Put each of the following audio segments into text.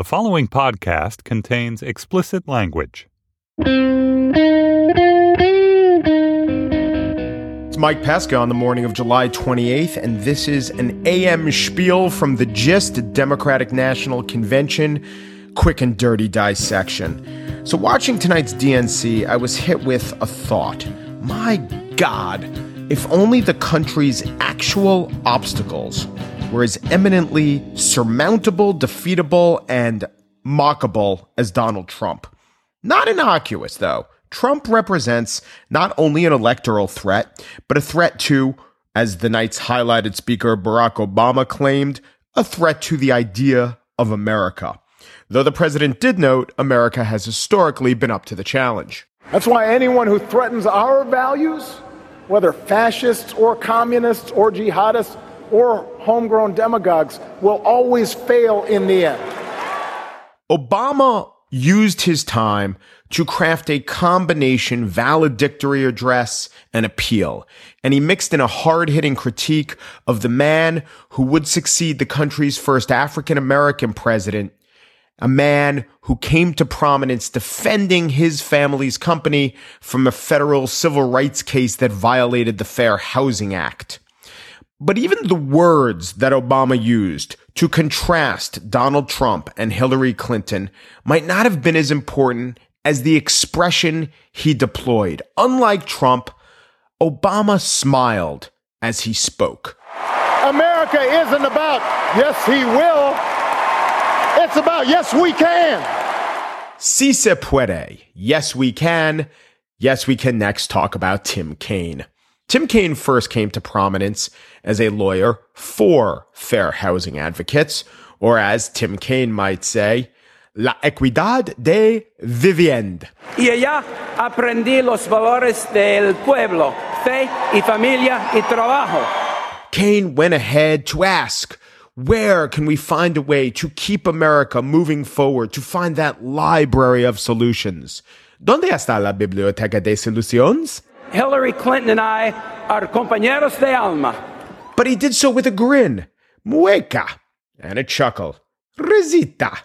The following podcast contains explicit language. It's Mike Pesca on the morning of July 28th, and this is an AM spiel from the GIST Democratic National Convention quick and dirty dissection. So, watching tonight's DNC, I was hit with a thought. My God, if only the country's actual obstacles were as eminently surmountable, defeatable, and mockable as Donald Trump. Not innocuous, though. Trump represents not only an electoral threat, but a threat to, as the night's highlighted speaker Barack Obama claimed, a threat to the idea of America. Though the president did note America has historically been up to the challenge. That's why anyone who threatens our values, whether fascists or communists or jihadists, or homegrown demagogues will always fail in the end. Obama used his time to craft a combination valedictory address and appeal. And he mixed in a hard hitting critique of the man who would succeed the country's first African American president, a man who came to prominence defending his family's company from a federal civil rights case that violated the Fair Housing Act. But even the words that Obama used to contrast Donald Trump and Hillary Clinton might not have been as important as the expression he deployed. Unlike Trump, Obama smiled as he spoke. America isn't about yes, he will. It's about yes, we can. Si se puede. Yes, we can. Yes, we can next talk about Tim Kaine. Tim Kaine first came to prominence as a lawyer for fair housing advocates, or as Tim Kaine might say, la equidad de vivienda. Y allá aprendí los valores del pueblo, fe y familia y trabajo. Kaine went ahead to ask, where can we find a way to keep America moving forward, to find that library of solutions? ¿Dónde está la biblioteca de soluciones? Hillary Clinton and I are compañeros de alma. But he did so with a grin, mueca, and a chuckle, risita.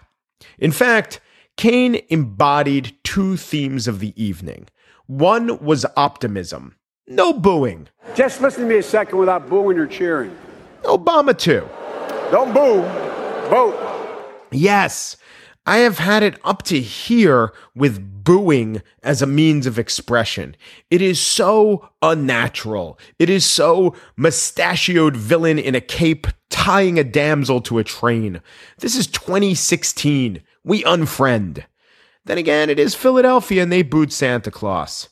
In fact, Kaine embodied two themes of the evening. One was optimism, no booing. Just listen to me a second without booing or cheering. Obama, too. Don't boo, vote. Yes, I have had it up to here with booing as a means of expression. It is so unnatural. It is so mustachioed villain in a cape tying a damsel to a train. This is 2016. We unfriend. Then again, it is Philadelphia and they booed Santa Claus.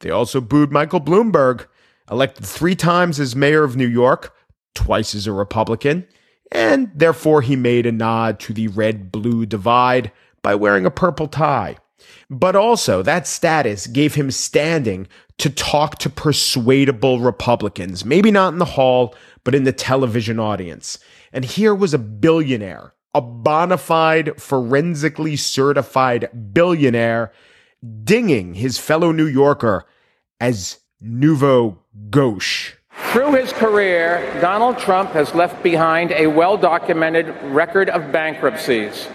They also booed Michael Bloomberg, elected three times as mayor of New York, twice as a Republican and therefore he made a nod to the red blue divide by wearing a purple tie. But also, that status gave him standing to talk to persuadable Republicans, maybe not in the hall, but in the television audience. And here was a billionaire, a bona fide, forensically certified billionaire, dinging his fellow New Yorker as nouveau gauche. Through his career, Donald Trump has left behind a well documented record of bankruptcies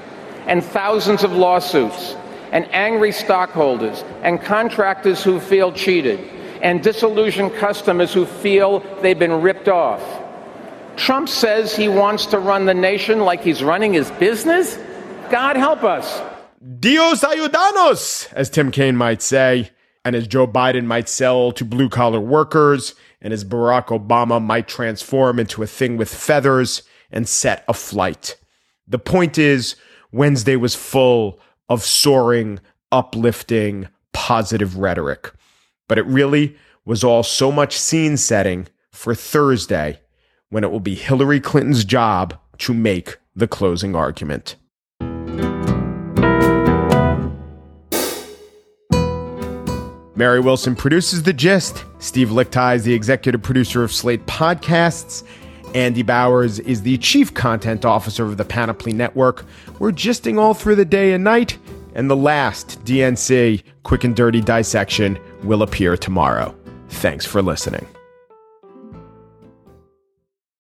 and thousands of lawsuits and angry stockholders and contractors who feel cheated and disillusioned customers who feel they've been ripped off. Trump says he wants to run the nation like he's running his business? God help us. Dios ayudanos, as Tim Kaine might say, and as Joe Biden might sell to blue collar workers and as Barack Obama might transform into a thing with feathers and set a flight. The point is, Wednesday was full of soaring, uplifting, positive rhetoric. But it really was all so much scene setting for Thursday when it will be Hillary Clinton's job to make the closing argument. Mary Wilson produces The Gist. Steve Lickteig is the executive producer of Slate Podcasts. Andy Bowers is the chief content officer of the Panoply Network. We're gisting all through the day and night, and the last DNC quick and dirty dissection will appear tomorrow. Thanks for listening.